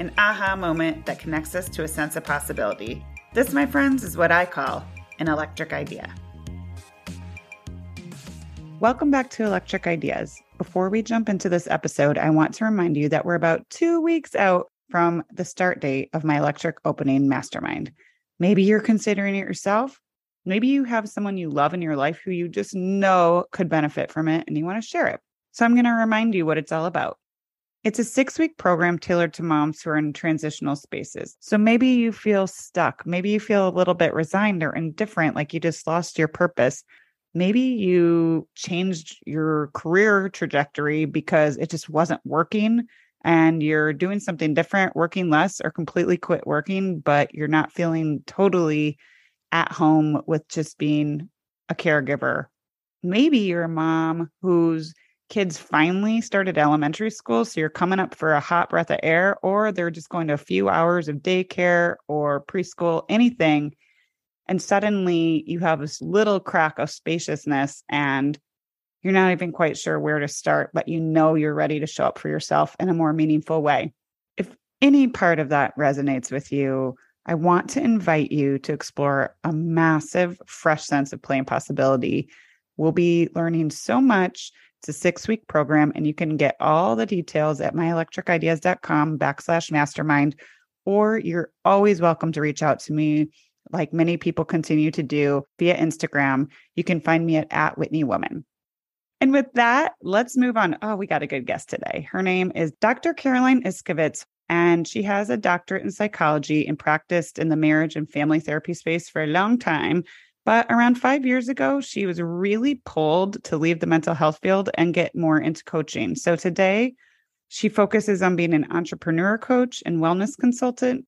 an aha moment that connects us to a sense of possibility. This, my friends, is what I call an electric idea. Welcome back to Electric Ideas. Before we jump into this episode, I want to remind you that we're about two weeks out from the start date of my electric opening mastermind. Maybe you're considering it yourself. Maybe you have someone you love in your life who you just know could benefit from it and you want to share it. So I'm going to remind you what it's all about. It's a six week program tailored to moms who are in transitional spaces. So maybe you feel stuck. Maybe you feel a little bit resigned or indifferent, like you just lost your purpose. Maybe you changed your career trajectory because it just wasn't working and you're doing something different, working less or completely quit working, but you're not feeling totally at home with just being a caregiver. Maybe you're a mom who's kids finally started elementary school. So you're coming up for a hot breath of air, or they're just going to a few hours of daycare or preschool, anything. And suddenly you have this little crack of spaciousness and you're not even quite sure where to start, but you know you're ready to show up for yourself in a more meaningful way. If any part of that resonates with you, I want to invite you to explore a massive, fresh sense of play and possibility. We'll be learning so much it's a six week program, and you can get all the details at myelectricideas.com backslash mastermind, or you're always welcome to reach out to me, like many people continue to do via Instagram. You can find me at, at Whitney Woman. And with that, let's move on. Oh, we got a good guest today. Her name is Dr. Caroline Iscovitz, and she has a doctorate in psychology and practiced in the marriage and family therapy space for a long time. But around five years ago, she was really pulled to leave the mental health field and get more into coaching. So today, she focuses on being an entrepreneur coach and wellness consultant.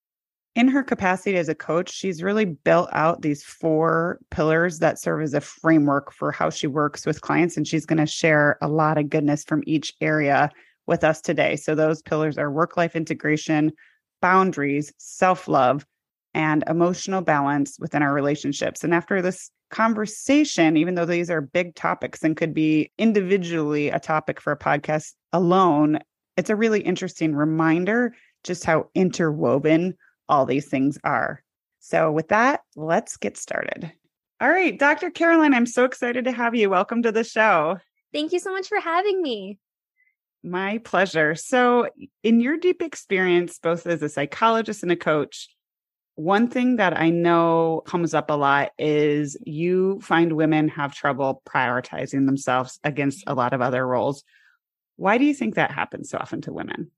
In her capacity as a coach, she's really built out these four pillars that serve as a framework for how she works with clients. And she's going to share a lot of goodness from each area with us today. So, those pillars are work life integration, boundaries, self love, and emotional balance within our relationships. And after this conversation, even though these are big topics and could be individually a topic for a podcast alone, it's a really interesting reminder just how interwoven all these things are. So, with that, let's get started. All right, Dr. Caroline, I'm so excited to have you. Welcome to the show. Thank you so much for having me. My pleasure. So, in your deep experience, both as a psychologist and a coach, one thing that I know comes up a lot is you find women have trouble prioritizing themselves against a lot of other roles. Why do you think that happens so often to women?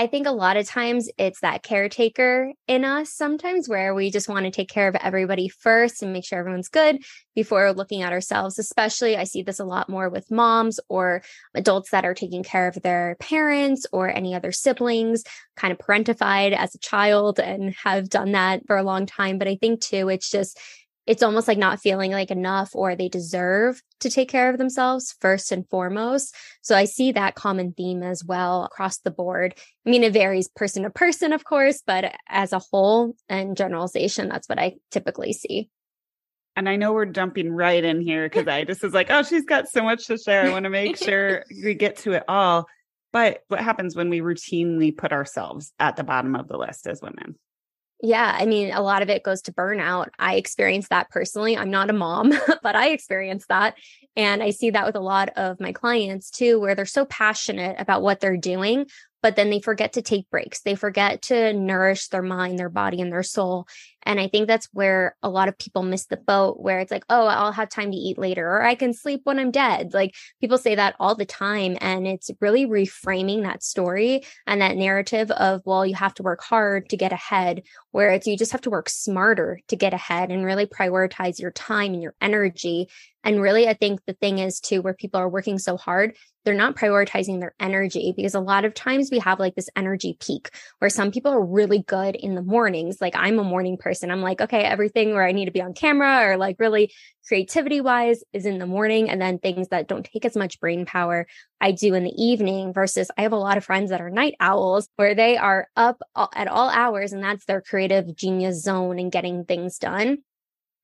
I think a lot of times it's that caretaker in us sometimes where we just want to take care of everybody first and make sure everyone's good before looking at ourselves. Especially, I see this a lot more with moms or adults that are taking care of their parents or any other siblings, kind of parentified as a child and have done that for a long time. But I think too, it's just it's almost like not feeling like enough or they deserve to take care of themselves first and foremost. So I see that common theme as well across the board. I mean, it varies person to person, of course, but as a whole and generalization, that's what I typically see. And I know we're jumping right in here because I just was like, oh, she's got so much to share. I want to make sure we get to it all. But what happens when we routinely put ourselves at the bottom of the list as women? Yeah, I mean, a lot of it goes to burnout. I experienced that personally. I'm not a mom, but I experienced that. And I see that with a lot of my clients too, where they're so passionate about what they're doing, but then they forget to take breaks. They forget to nourish their mind, their body, and their soul. And I think that's where a lot of people miss the boat, where it's like, oh, I'll have time to eat later, or I can sleep when I'm dead. Like people say that all the time. And it's really reframing that story and that narrative of, well, you have to work hard to get ahead, where it's you just have to work smarter to get ahead and really prioritize your time and your energy. And really, I think the thing is too, where people are working so hard, they're not prioritizing their energy because a lot of times we have like this energy peak where some people are really good in the mornings. Like I'm a morning person. I'm like, okay, everything where I need to be on camera or like really creativity wise is in the morning. And then things that don't take as much brain power, I do in the evening versus I have a lot of friends that are night owls where they are up at all hours and that's their creative genius zone and getting things done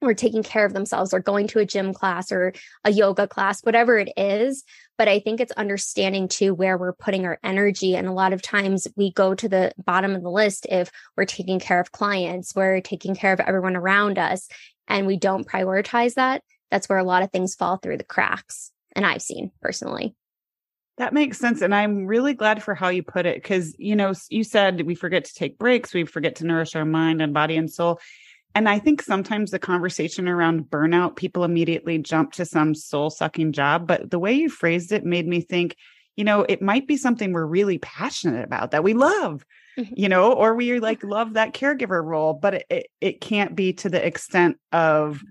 or taking care of themselves or going to a gym class or a yoga class, whatever it is. But I think it's understanding too where we're putting our energy. And a lot of times we go to the bottom of the list if we're taking care of clients, we're taking care of everyone around us, and we don't prioritize that. That's where a lot of things fall through the cracks. And I've seen personally. That makes sense. And I'm really glad for how you put it. Cause, you know, you said we forget to take breaks, we forget to nourish our mind and body and soul. And I think sometimes the conversation around burnout, people immediately jump to some soul sucking job. But the way you phrased it made me think, you know, it might be something we're really passionate about that we love, mm-hmm. you know, or we like love that caregiver role, but it, it, it can't be to the extent of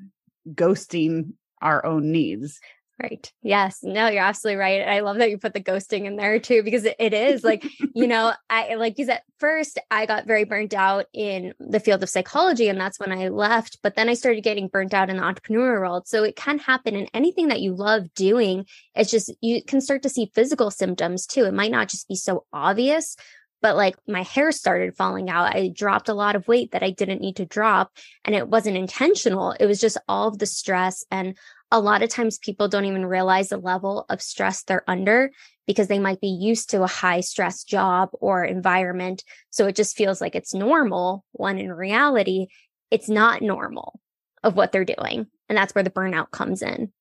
ghosting our own needs. Right. Yes. No, you're absolutely right. I love that you put the ghosting in there too, because it, it is like, you know, I like you said, first, I got very burnt out in the field of psychology, and that's when I left. But then I started getting burnt out in the entrepreneur world. So it can happen in anything that you love doing. It's just, you can start to see physical symptoms too. It might not just be so obvious, but like my hair started falling out. I dropped a lot of weight that I didn't need to drop and it wasn't intentional. It was just all of the stress and a lot of times people don't even realize the level of stress they're under because they might be used to a high stress job or environment. So it just feels like it's normal when in reality, it's not normal of what they're doing. And that's where the burnout comes in.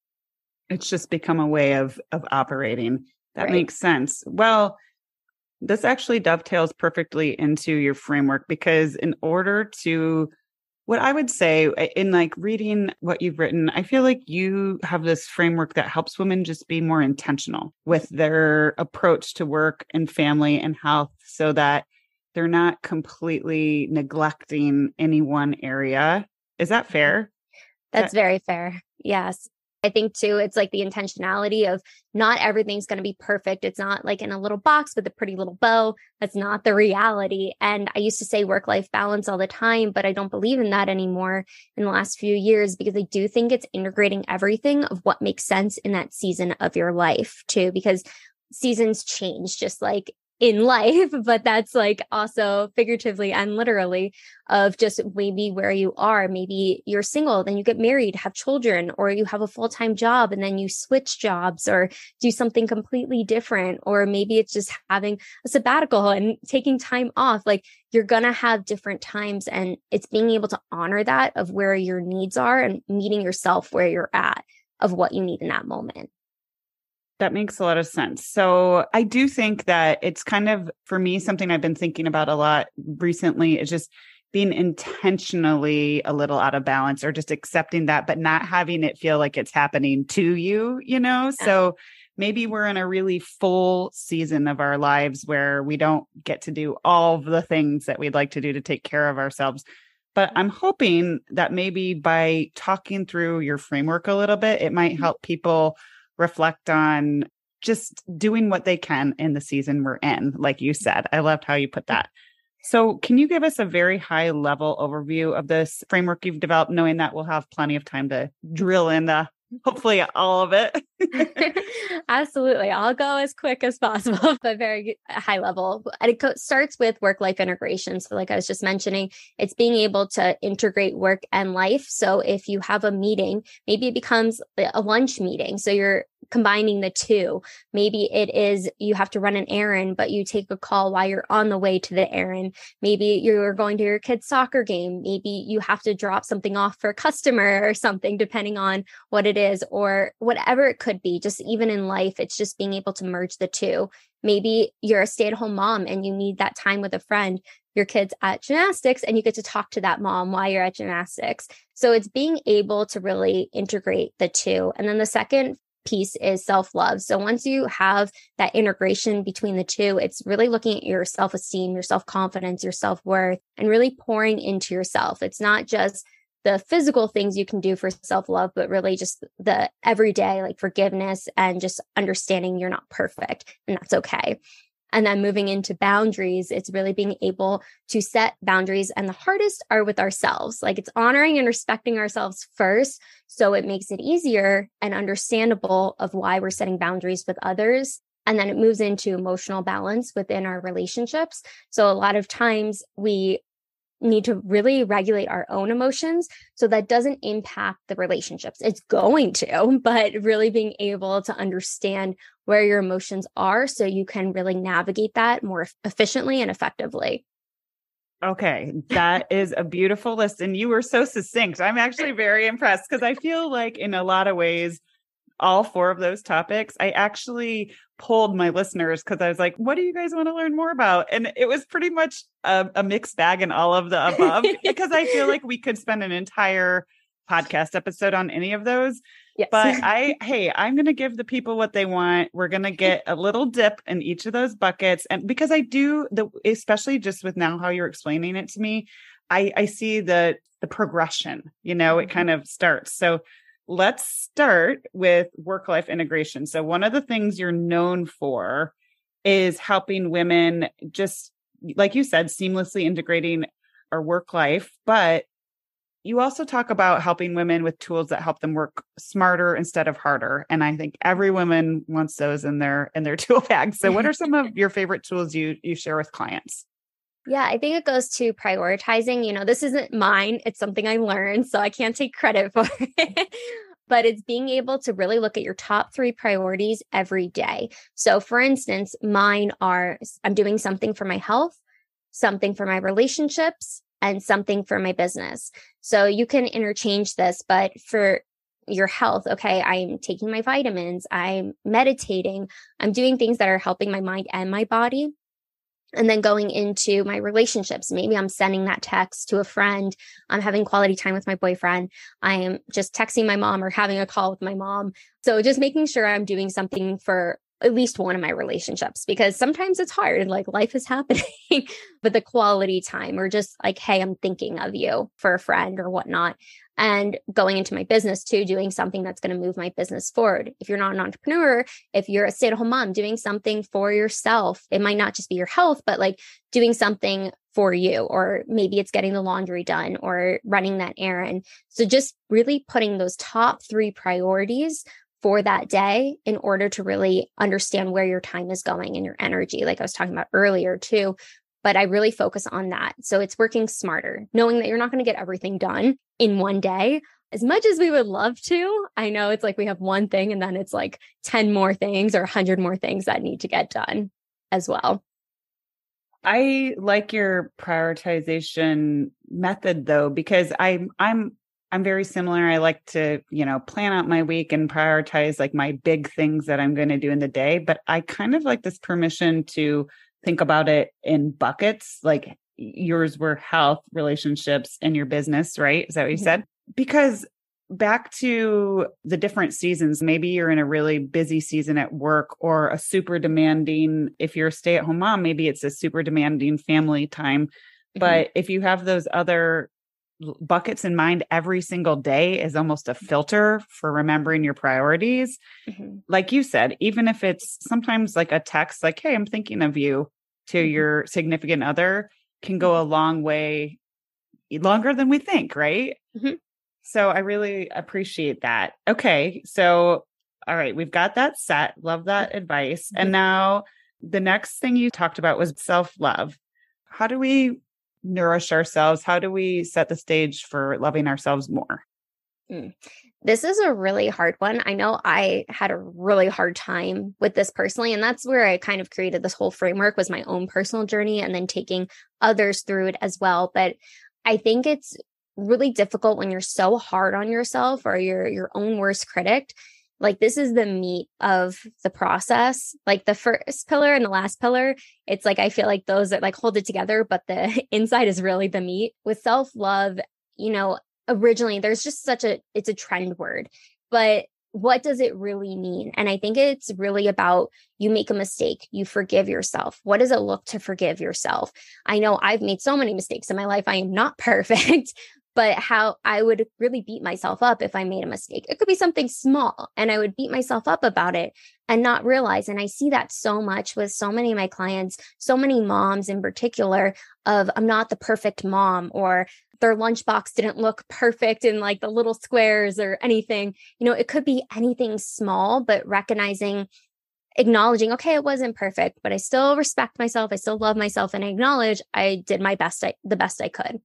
It's just become a way of, of operating. That right. makes sense. Well, this actually dovetails perfectly into your framework because in order to what I would say eh, in like reading what you've written, I feel like you have this framework that helps women just be more intentional with their approach to work and family and health so that they're not completely neglecting any one area. Is that mm-hmm. fair? That's very fair. Yes. I think too, it's like the intentionality of not everything's going to be perfect. It's not like in a little box with a pretty little bow. That's not the reality. And I used to say work life balance all the time, but I don't believe in that anymore in the last few years because I do think it's integrating everything of what makes sense in that season of your life too, because seasons change just like in life, but that's like also figuratively and literally of just maybe where you are. Maybe you're single, then you get married, have children, or you have a full time job and then you switch jobs or do something completely different. Or maybe it's just having a sabbatical and taking time off. Like you're going to have different times and it's being able to honor that of where your needs are and meeting yourself where you're at of what you need in that moment. That makes a lot of sense. So I do think that it's kind of, for me, something I've been thinking about a lot recently is just being intentionally a little out of balance or just accepting that, but not having it feel like it's happening to you, you know? Yeah. So maybe we're in a really full season of our lives where we don't get to do all the things that we'd like to do to take care of ourselves. But I'm hoping that maybe by talking through your framework a little bit, it might mm-hmm. help people reflect on just doing what they can in the season we're in, like you mm-hmm. said. I loved how you put that. So, can you give us a very high level overview of this framework you've developed, knowing that we'll have plenty of time to drill in the hopefully all of it. Absolutely. I'll go as quick as possible, but very uh, high level. And it co- starts with work life integration. So, like I was just mentioning, it's being able to integrate work and life. So, if you have a meeting, maybe it becomes a lunch meeting. So, you're combining the two. Maybe it is you have to run an errand, but you take a call while you're on the way to the errand. Maybe you're going to your kid's soccer game. Maybe you have to drop something off for a customer or something, depending on what it is or whatever it could be. Just even in life, it's just being able to merge the two. Maybe you're a stay at home mom and you need that time with a friend. your kids at gymnastics and you get to talk to that mom while you're at gymnastics. So it's being able to really integrate the two. And then the second piece is self love. So once you have that integration between the two, it's really looking at your self esteem, your self confidence, your self worth, and really pouring into yourself. It's not just the physical things you can do for self love, but really just the everyday, like forgiveness and just understanding you're not perfect and that's okay. And then moving into boundaries, it's really being able to set boundaries. And the hardest are with ourselves. Like it's honoring and respecting ourselves first. So it makes it easier and understandable of why we're setting boundaries with others. And then it moves into emotional balance within our relationships. So a lot of times we need to really regulate our own emotions so that doesn't impact the relationships. It's going to, but really being able to understand where your emotions are so you can really navigate that more efficiently and effectively. Okay, that is a beautiful list. And you were so succinct. I'm actually very impressed because I feel like, in a lot of ways, all four of those topics, I actually pulled my listeners because I was like, what do you guys want to learn more about? And it was pretty much a, a mixed bag in all of the above because I feel like we could spend an entire podcast episode on any of those. Yes. But I, hey, I'm going to give the people what they want. We're going to get a little dip in each of those buckets. And because I do the, especially just with now how you're explaining it to me, I, I see the, the progression, you know, it mm-hmm. kind of starts. So let's start with work life integration. So, one of the things you're known for is helping women just, like you said, seamlessly integrating our work life. But you also talk about helping women with tools that help them work smarter instead of harder and i think every woman wants those in their in their tool bag so what are some of your favorite tools you you share with clients yeah, I think it goes to prioritizing. You know, this isn't mine, it's something I learned, so I can't take credit for it. but it's being able to really look at your top three priorities every day. So, for instance, mine are I'm doing something for my health, something for my relationships, and something for my business. So, you can interchange this, but for your health, okay, I'm taking my vitamins, I'm meditating, I'm doing things that are helping my mind and my body. And then going into my relationships, maybe I'm sending that text to a friend. I'm having quality time with my boyfriend. I am just texting my mom or having a call with my mom. So just making sure I'm doing something for at least one of my relationships because sometimes it's hard like life is happening but the quality time or just like hey i'm thinking of you for a friend or whatnot and going into my business too, doing something that's going to move my business forward. If you're not an entrepreneur, if you're a stay at home mom, doing something for yourself, it might not just be your health, but like doing something for you, or maybe it's getting the laundry done or running that errand. So just really putting those top three priorities for that day in order to really understand where your time is going and your energy, like I was talking about earlier too, but I really focus on that. So it's working smarter, knowing that you're not going to get everything done in one day. As much as we would love to, I know it's like we have one thing and then it's like 10 more things or 100 more things that need to get done as well. I like your prioritization method though because I'm I'm I'm very similar. I like to, you know, plan out my week and prioritize like my big things that I'm going to do in the day, but I kind of like this permission to think about it in buckets like yours were health relationships and your business right is that what you mm-hmm. said because back to the different seasons maybe you're in a really busy season at work or a super demanding if you're a stay-at-home mom maybe it's a super demanding family time mm-hmm. but if you have those other buckets in mind every single day is almost a filter for remembering your priorities. Mm-hmm. Like you said, even if it's sometimes like a text, like, hey, I'm thinking of you to mm-hmm. your significant other, can go a long way, longer than we think, right? Mm-hmm. So I really appreciate that. Okay. So, all right, we've got that set. Love that advice. And mm-hmm. now the next thing you talked about was self love. How do we nourish ourselves? How do we set the stage for loving ourselves more? Mm. This is a really hard one. I know I had a really hard time with this personally and that's where I kind of created this whole framework was my own personal journey and then taking others through it as well, but I think it's really difficult when you're so hard on yourself or you're your own worst critic like this is the meat of the process like the first pillar and the last pillar it's like i feel like those that like hold it together but the inside is really the meat with self love you know originally there's just such a it's a trend word but what does it really mean? And I think it's really about you make a mistake, you forgive yourself. What does it look to forgive yourself? I know I've made so many mistakes in my life. I am not perfect, but how I would really beat myself up if I made a mistake. It could be something small and I would beat myself up about it and not realize. And I see that so much with so many of my clients, so many moms in particular of I'm not the perfect mom or their lunchbox didn't look perfect in like the little squares or anything. You know, it could be anything small, but recognizing acknowledging, okay, it wasn't perfect, but I still respect myself. I still love myself and I acknowledge I did my best, I, the best I could.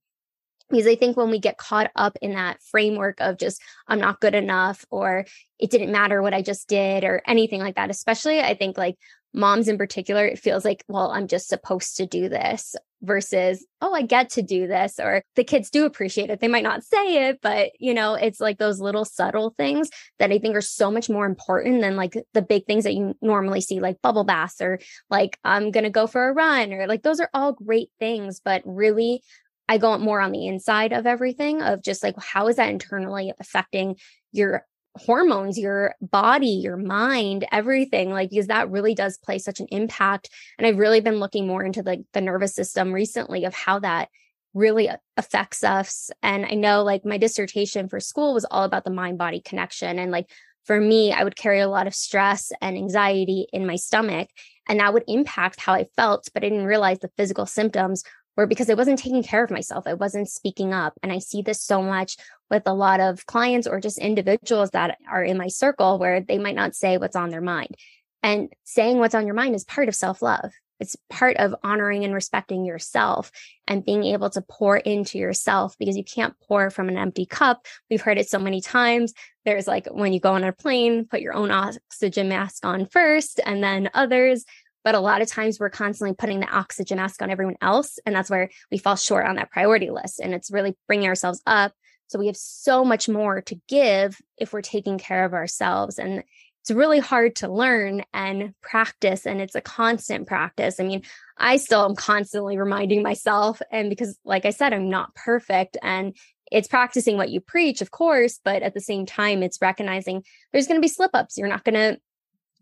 Because I think when we get caught up in that framework of just, I'm not good enough, or it didn't matter what I just did, or anything like that, especially I think like moms in particular, it feels like, well, I'm just supposed to do this versus, oh, I get to do this, or the kids do appreciate it. They might not say it, but you know, it's like those little subtle things that I think are so much more important than like the big things that you normally see, like bubble baths or like I'm going to go for a run, or like those are all great things, but really, I go more on the inside of everything of just like, how is that internally affecting your hormones, your body, your mind, everything, like, because that really does play such an impact. And I've really been looking more into the, the nervous system recently of how that really affects us. And I know like my dissertation for school was all about the mind body connection. And like for me, I would carry a lot of stress and anxiety in my stomach, and that would impact how I felt, but I didn't realize the physical symptoms were because I wasn't taking care of myself. I wasn't speaking up. And I see this so much with a lot of clients or just individuals that are in my circle where they might not say what's on their mind. And saying what's on your mind is part of self love. It's part of honoring and respecting yourself and being able to pour into yourself because you can't pour from an empty cup. We've heard it so many times. There's like when you go on a plane, put your own oxygen mask on first and then others. But a lot of times we're constantly putting the oxygen mask on everyone else. And that's where we fall short on that priority list. And it's really bringing ourselves up. So we have so much more to give if we're taking care of ourselves. And it's really hard to learn and practice. And it's a constant practice. I mean, I still am constantly reminding myself. And because, like I said, I'm not perfect. And it's practicing what you preach, of course, but at the same time, it's recognizing there's going to be slip ups. You're not going to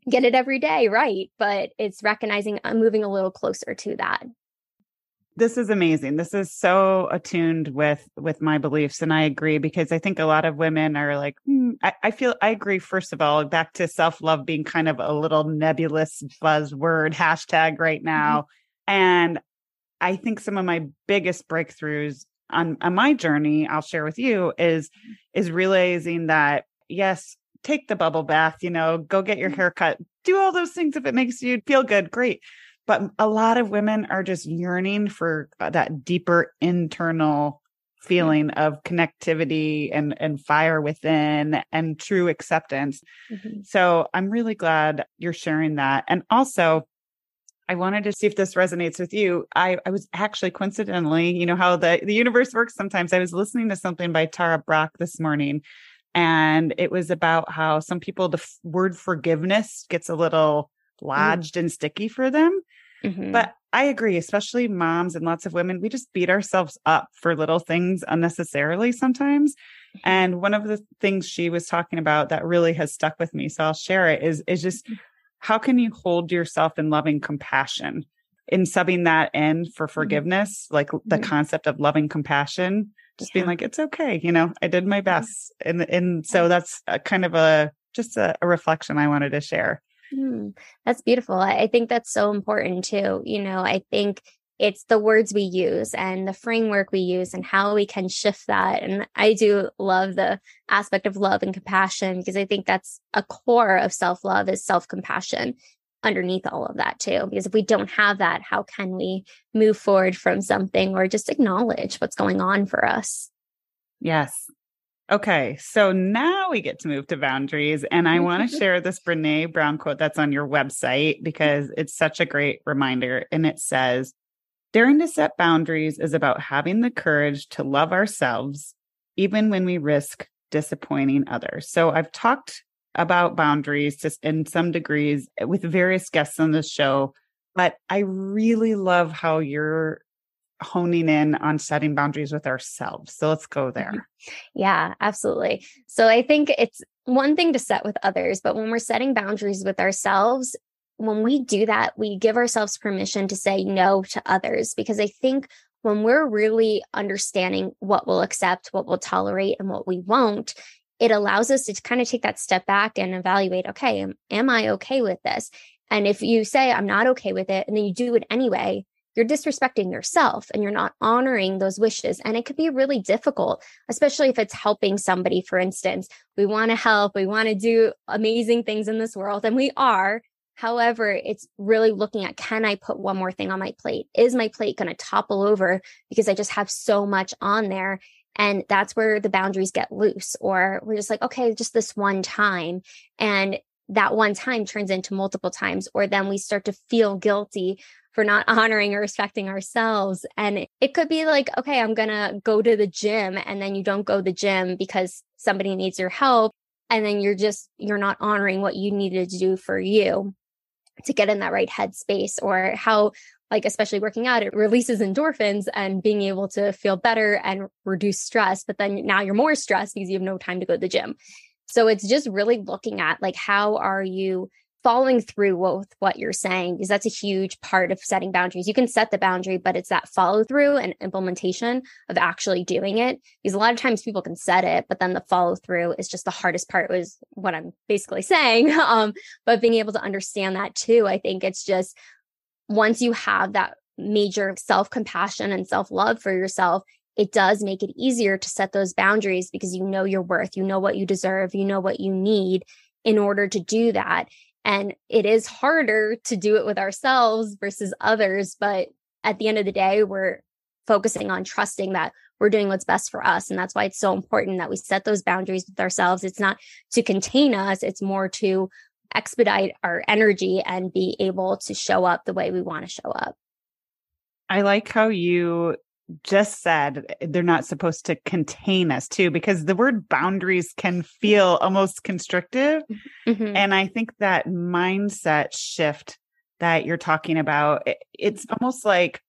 get it every day, right? But it's recognizing I'm moving a little closer to that. This is amazing. This is so attuned with with my beliefs, and I agree because I think a lot of women are like, hmm, I, I feel I agree. First of all, back to self love being kind of a little nebulous buzzword hashtag right mm-hmm. now, mm-hmm. and I think some of my biggest breakthroughs on, on my journey, I'll share with you, is is realizing that yes, take the bubble bath, you know, go get your mm-hmm. hair cut, do all those things if it makes you feel good, great. But a lot of women are just yearning for uh, that deeper internal feeling of connectivity and and fire within and true acceptance. Mm-hmm. So I'm really glad you're sharing that. And also I wanted to see if this resonates with you. I, I was actually coincidentally, you know how the, the universe works sometimes. I was listening to something by Tara Brach this morning and it was about how some people the f- word forgiveness gets a little mm. lodged mm. and sticky for them mm-hmm. but i agree especially moms and lots of women we just beat ourselves up for little things unnecessarily sometimes mm-hmm. and one of the things she was talking about that really has stuck with me so i'll share it is is just mm. how can you hold yourself in loving compassion in subbing that in for mm-hmm. forgiveness mm-hmm. like the concept of loving compassion just yeah. being like, it's okay. You know, I did my best. And, and so that's kind of a, just a, a reflection I wanted to share. Mm, that's beautiful. I think that's so important too. You know, I think it's the words we use and the framework we use and how we can shift that. And I do love the aspect of love and compassion because I think that's a core of self love is self compassion underneath all of that too. Because if we don't have that, how can we move forward from something or just acknowledge what's going on for us? Yes. Okay. So now we get to move to boundaries. And I want to mm-hmm. share this Brene Brown quote that's on your website because it's such a great reminder. And it says, Daring to set boundaries is about having the courage to love ourselves, even when we risk disappointing others. So I've talked about boundaries just in some degrees with various guests on the show. But I really love how you're honing in on setting boundaries with ourselves. So let's go there. Mm-hmm. Yeah, absolutely. So I think it's one thing to set with others, but when we're setting boundaries with ourselves, when we do that, we give ourselves permission to say no to others because I think when we're really understanding what we'll accept, what we'll tolerate, and what we won't, it allows us to kind of take that step back and evaluate okay, am, am I okay with this? And if you say, I'm not okay with it, and then you do it anyway, you're disrespecting yourself and you're not honoring those wishes. And it could be really difficult, especially if it's helping somebody. For instance, we want to help, we want to do amazing things in this world, and we are. However, it's really looking at can I put one more thing on my plate? Is my plate going to topple over because I just have so much on there? And that's where the boundaries get loose, or we're just like, okay, just this one time. And that one time turns into multiple times, or then we start to feel guilty for not honoring or respecting ourselves. And it could be like, okay, I'm going to go to the gym and then you don't go to the gym because somebody needs your help. And then you're just, you're not honoring what you needed to do for you to get in that right headspace or how like especially working out it releases endorphins and being able to feel better and reduce stress but then now you're more stressed because you have no time to go to the gym so it's just really looking at like how are you following through with what you're saying because that's a huge part of setting boundaries. You can set the boundary, but it's that follow through and implementation of actually doing it. Because a lot of times people can set it, but then the follow through is just the hardest part was what I'm basically saying. Um, but being able to understand that too, I think it's just once you have that major self compassion and self love for yourself, it does make it easier to set those boundaries because you know your worth, you know what you deserve, you know what you need in order to do that. And it is harder to do it with ourselves versus others. But at the end of the day, we're focusing on trusting that we're doing what's best for us. And that's why it's so important that we set those boundaries with ourselves. It's not to contain us, it's more to expedite our energy and be able to show up the way we want to show up. I like how you just said they're not supposed to contain us too because the word boundaries can feel almost constrictive mm-hmm. and i think that mindset shift that you're talking about it's almost like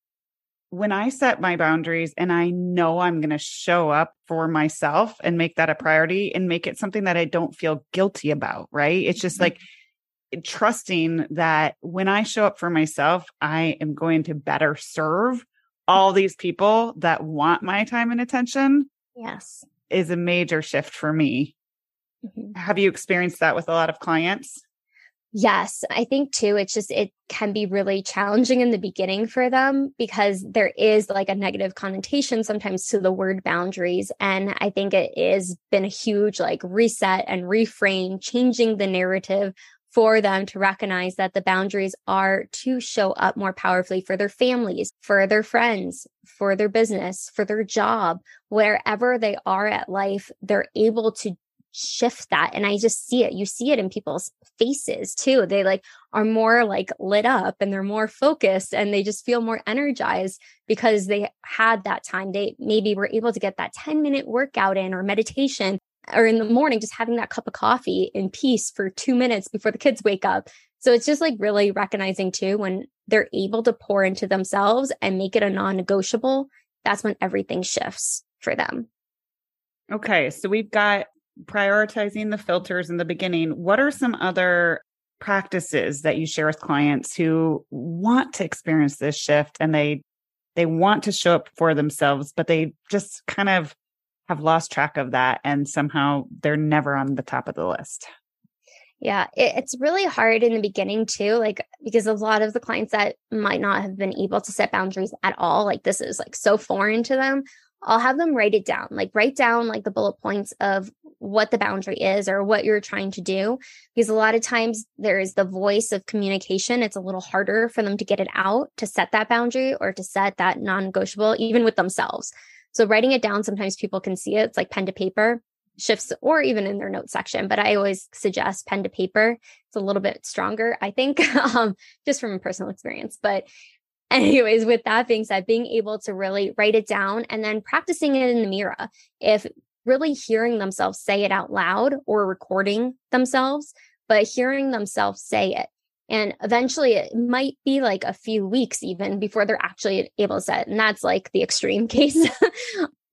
when i set my boundaries and i know i'm going to show up for myself and make that a priority and make it something that i don't feel guilty about right it's just mm-hmm. like trusting that when i show up for myself i am going to better serve all these people that want my time and attention yes is a major shift for me mm-hmm. have you experienced that with a lot of clients Yes, I think too, it's just, it can be really challenging in the beginning for them because there is like a negative connotation sometimes to the word boundaries. And I think it has been a huge like reset and reframe, changing the narrative for them to recognize that the boundaries are to show up more powerfully for their families, for their friends, for their business, for their job, wherever they are at life, they're able to shift that. And I just see it. You see it in people's faces too. They like are more like lit up and they're more focused and they just feel more energized because they had that time. They maybe were able to get that 10 minute workout in or meditation or in the morning, just having that cup of coffee in peace for two minutes before the kids wake up. So it's just like really recognizing too when they're able to pour into themselves and make it a non negotiable, that's when everything shifts for them. Okay. So we've got prioritizing the filters in the beginning. What are some other practices that you share with clients who want to experience this shift and they they want to show up for themselves but they just kind of have lost track of that and somehow they're never on the top of the list. Yeah, it, it's really hard in the beginning too, like because a lot of the clients that might not have been able to set boundaries at all, like this is like so foreign to them. I'll have them write it down, like write down like the bullet points of what the boundary is or what you're trying to do. Because a lot of times there is the voice of communication. It's a little harder for them to get it out to set that boundary or to set that non negotiable, even with themselves. So writing it down, sometimes people can see it. It's like pen to paper shifts or even in their notes section, but I always suggest pen to paper. It's a little bit stronger, I think, um, just from a personal experience. But anyways, with that being said, being able to really write it down and then practicing it in the mirror. If really hearing themselves say it out loud or recording themselves, but hearing themselves say it. And eventually it might be like a few weeks even before they're actually able to say it. And that's like the extreme case.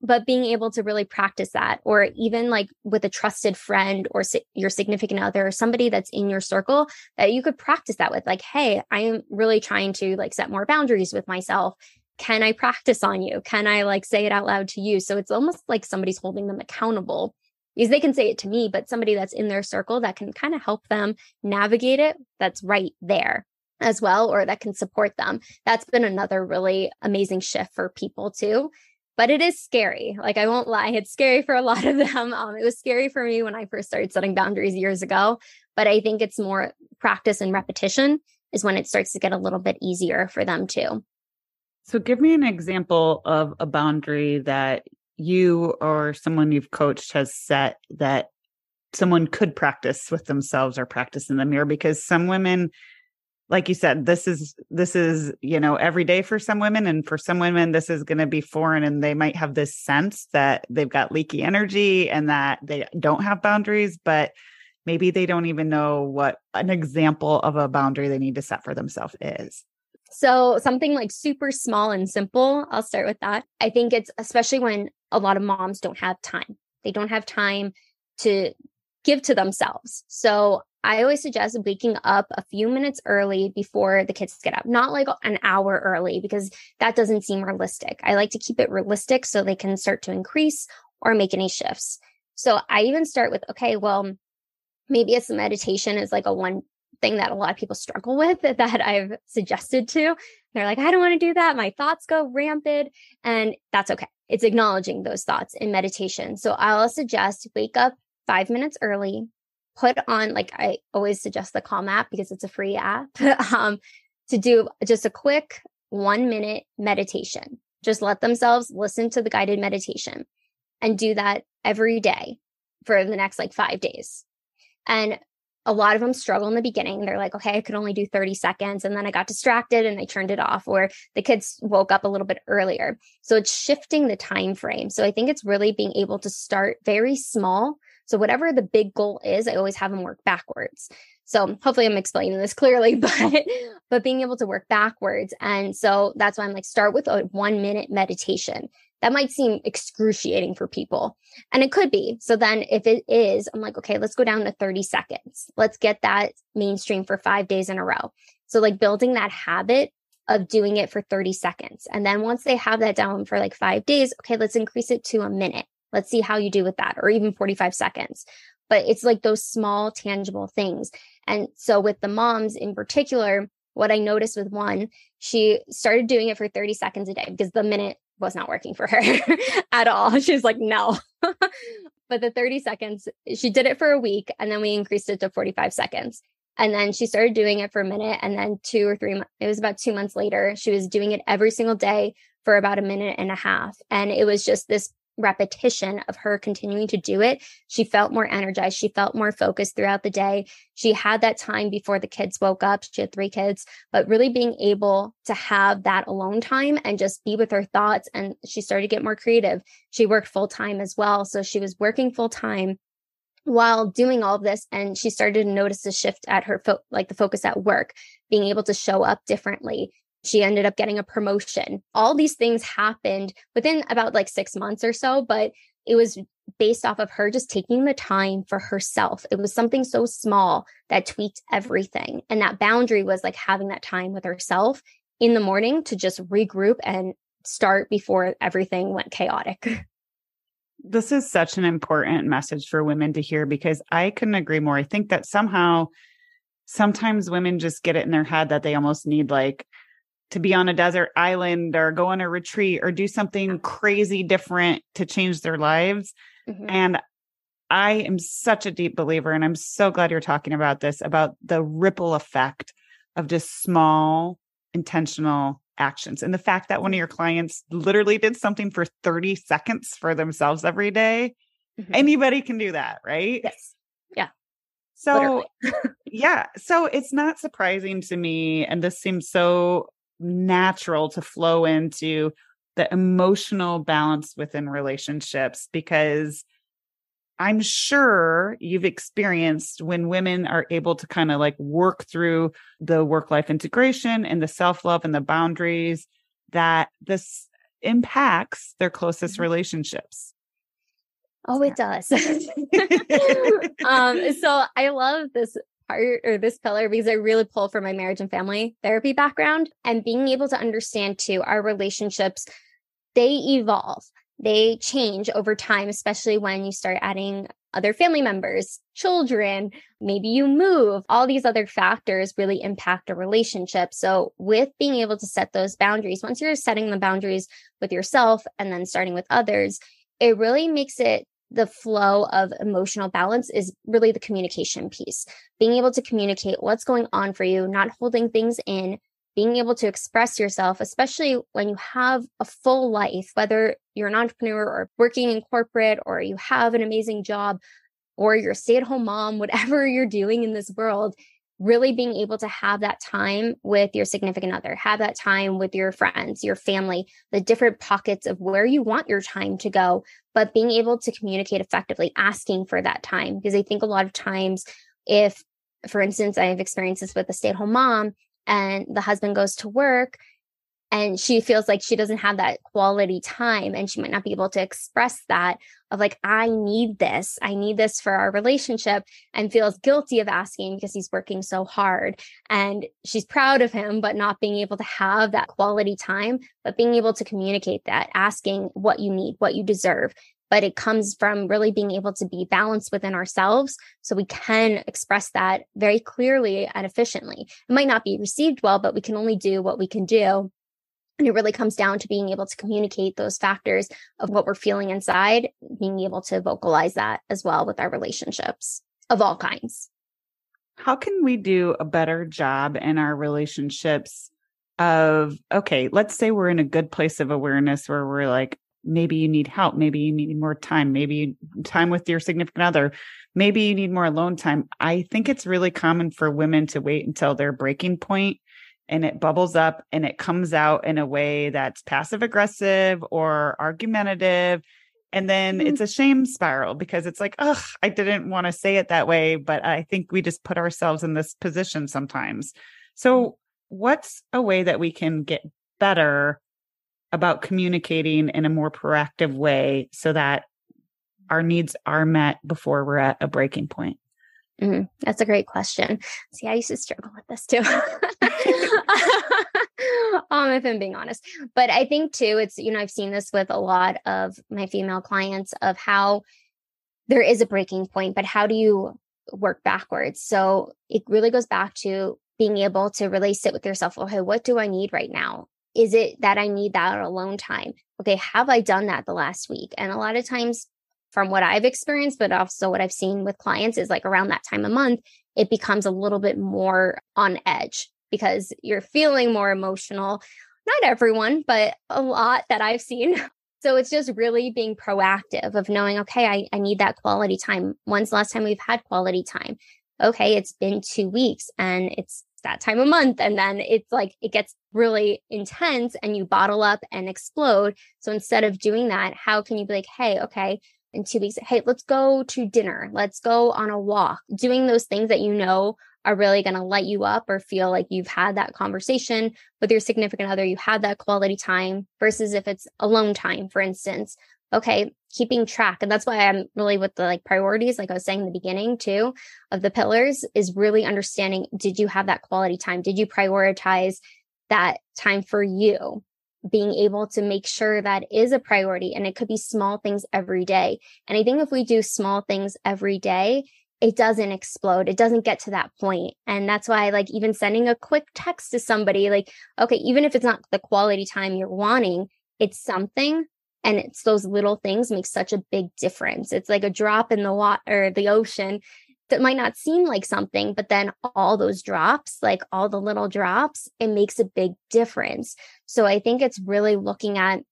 But being able to really practice that, or even like with a trusted friend or si- your significant other or somebody that's in your circle that you could practice that with, like, hey, I am really trying to like set more boundaries with myself. Can I practice on you? Can I like say it out loud to you? So it's almost like somebody's holding them accountable because they can say it to me, but somebody that's in their circle that can kind of help them navigate it, that's right there as well, or that can support them. That's been another really amazing shift for people too. But it is scary. Like, I won't lie, it's scary for a lot of them. Um, it was scary for me when I first started setting boundaries years ago. But I think it's more practice and repetition is when it starts to get a little bit easier for them too. So, give me an example of a boundary that you or someone you've coached has set that someone could practice with themselves or practice in the mirror because some women like you said this is this is you know every day for some women and for some women this is going to be foreign and they might have this sense that they've got leaky energy and that they don't have boundaries but maybe they don't even know what an example of a boundary they need to set for themselves is so something like super small and simple i'll start with that i think it's especially when a lot of moms don't have time. They don't have time to give to themselves. So I always suggest waking up a few minutes early before the kids get up, not like an hour early, because that doesn't seem realistic. I like to keep it realistic so they can start to increase or make any shifts. So I even start with, okay, well, maybe it's meditation is like a one thing that a lot of people struggle with that I've suggested to. They're like, I don't want to do that. My thoughts go rampant. And that's okay. It's acknowledging those thoughts in meditation. So I'll suggest wake up five minutes early, put on, like I always suggest the Calm app because it's a free app, um, to do just a quick one minute meditation. Just let themselves listen to the guided meditation and do that every day for the next like five days. And a lot of them struggle in the beginning. They're like, okay, I could only do 30 seconds. And then I got distracted and I turned it off, or the kids woke up a little bit earlier. So it's shifting the time frame. So I think it's really being able to start very small. So whatever the big goal is, I always have them work backwards. So hopefully I'm explaining this clearly, but but being able to work backwards. And so that's why I'm like start with a 1 minute meditation. That might seem excruciating for people. And it could be. So then if it is, I'm like, okay, let's go down to 30 seconds. Let's get that mainstream for 5 days in a row. So like building that habit of doing it for 30 seconds. And then once they have that down for like 5 days, okay, let's increase it to a minute. Let's see how you do with that or even 45 seconds but it's like those small tangible things. And so with the moms in particular, what I noticed with one, she started doing it for 30 seconds a day because the minute was not working for her at all. She was like, no. but the 30 seconds, she did it for a week and then we increased it to 45 seconds. And then she started doing it for a minute. And then two or three, it was about two months later, she was doing it every single day for about a minute and a half. And it was just this repetition of her continuing to do it, she felt more energized. She felt more focused throughout the day. She had that time before the kids woke up. She had three kids, but really being able to have that alone time and just be with her thoughts. And she started to get more creative. She worked full time as well. So she was working full time while doing all of this and she started to notice a shift at her fo- like the focus at work being able to show up differently she ended up getting a promotion. All these things happened within about like six months or so, but it was based off of her just taking the time for herself. It was something so small that tweaked everything. And that boundary was like having that time with herself in the morning to just regroup and start before everything went chaotic. This is such an important message for women to hear because I couldn't agree more. I think that somehow sometimes women just get it in their head that they almost need like to be on a desert island or go on a retreat or do something crazy different to change their lives. Mm-hmm. And I am such a deep believer, and I'm so glad you're talking about this about the ripple effect of just small, intentional actions. And the fact that one of your clients literally did something for 30 seconds for themselves every day. Mm-hmm. Anybody can do that, right? Yes. Yeah. So, yeah. So it's not surprising to me. And this seems so natural to flow into the emotional balance within relationships because I'm sure you've experienced when women are able to kind of like work through the work life integration and the self love and the boundaries that this impacts their closest mm-hmm. relationships. Oh, it does. um, so I love this part or this pillar because I really pull from my marriage and family therapy background and being able to understand too our relationships, they evolve they change over time, especially when you start adding other family members, children, maybe you move. All these other factors really impact a relationship. So, with being able to set those boundaries, once you're setting the boundaries with yourself and then starting with others, it really makes it the flow of emotional balance is really the communication piece. Being able to communicate what's going on for you, not holding things in, being able to express yourself, especially when you have a full life, whether you're an entrepreneur or working in corporate or you have an amazing job or you're a stay at home mom, whatever you're doing in this world, really being able to have that time with your significant other, have that time with your friends, your family, the different pockets of where you want your time to go, but being able to communicate effectively, asking for that time. Because I think a lot of times, if, for instance, I have experienced this with a stay at home mom, and the husband goes to work and she feels like she doesn't have that quality time and she might not be able to express that of like i need this i need this for our relationship and feels guilty of asking because he's working so hard and she's proud of him but not being able to have that quality time but being able to communicate that asking what you need what you deserve but it comes from really being able to be balanced within ourselves so we can express that very clearly and efficiently. It might not be received well, but we can only do what we can do. And it really comes down to being able to communicate those factors of what we're feeling inside, being able to vocalize that as well with our relationships of all kinds. How can we do a better job in our relationships of, okay, let's say we're in a good place of awareness where we're like, maybe you need help maybe you need more time maybe time with your significant other maybe you need more alone time i think it's really common for women to wait until their breaking point and it bubbles up and it comes out in a way that's passive aggressive or argumentative and then mm-hmm. it's a shame spiral because it's like oh, i didn't want to say it that way but i think we just put ourselves in this position sometimes so what's a way that we can get better about communicating in a more proactive way so that our needs are met before we're at a breaking point? Mm-hmm. That's a great question. See, I used to struggle with this too. um, if I'm being honest. But I think too, it's, you know, I've seen this with a lot of my female clients of how there is a breaking point, but how do you work backwards? So it really goes back to being able to really sit with yourself. Okay, what do I need right now? Is it that I need that alone time? Okay, have I done that the last week? And a lot of times, from what I've experienced, but also what I've seen with clients, is like around that time of month, it becomes a little bit more on edge because you're feeling more emotional. Not everyone, but a lot that I've seen. So it's just really being proactive of knowing, okay, I, I need that quality time. When's the last time we've had quality time? Okay, it's been two weeks and it's that time of month. And then it's like it gets really intense and you bottle up and explode. So instead of doing that, how can you be like, hey, okay, in two weeks, hey, let's go to dinner. Let's go on a walk. Doing those things that you know are really going to light you up or feel like you've had that conversation with your significant other, you had that quality time versus if it's alone time, for instance. Okay, keeping track. And that's why I'm really with the like priorities, like I was saying in the beginning too, of the pillars is really understanding did you have that quality time? Did you prioritize that time for you? Being able to make sure that is a priority and it could be small things every day. And I think if we do small things every day, it doesn't explode. It doesn't get to that point. And that's why, like, even sending a quick text to somebody, like, okay, even if it's not the quality time you're wanting, it's something and it's those little things make such a big difference. It's like a drop in the water, the ocean that might not seem like something, but then all those drops, like all the little drops, it makes a big difference. So I think it's really looking at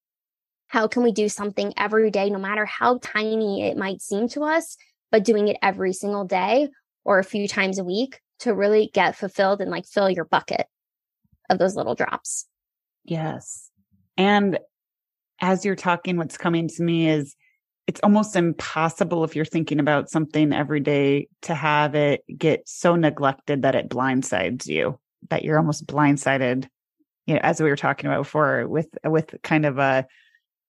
how can we do something every day, no matter how tiny it might seem to us, but doing it every single day or a few times a week to really get fulfilled and like fill your bucket of those little drops. Yes. And as you're talking, what's coming to me is it's almost impossible if you're thinking about something every day to have it get so neglected that it blindsides you, that you're almost blindsided, you know, as we were talking about before, with with kind of a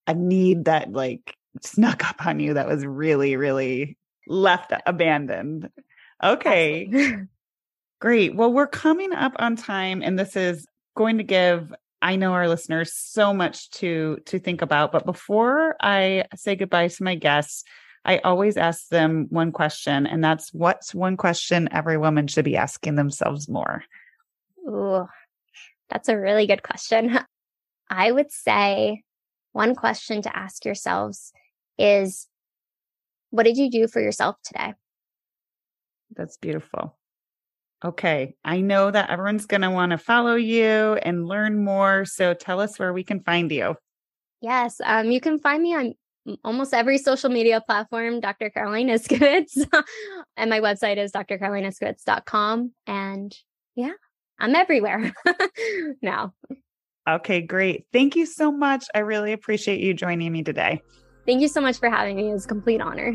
a need that like snuck up on you that was really, really left abandoned. Okay. Great. Well, we're coming up on time and this is going to give I know our listeners so much to to think about, but before I say goodbye to my guests, I always ask them one question and that's what's one question every woman should be asking themselves more. Ooh. That's a really good question. I would say one question to ask yourselves is what did you do for yourself today? That's beautiful. Okay. I know that everyone's going to want to follow you and learn more. So tell us where we can find you. Yes. Um, you can find me on almost every social media platform, Dr. Caroline Iscovitz. and my website is drcarolineIscovitz.com. And yeah, I'm everywhere now. Okay, great. Thank you so much. I really appreciate you joining me today. Thank you so much for having me. It was a complete honor.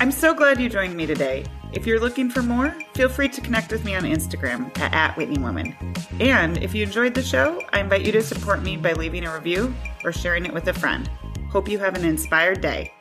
I'm so glad you joined me today. If you're looking for more, feel free to connect with me on Instagram at, at Whitney Woman. And if you enjoyed the show, I invite you to support me by leaving a review or sharing it with a friend. Hope you have an inspired day.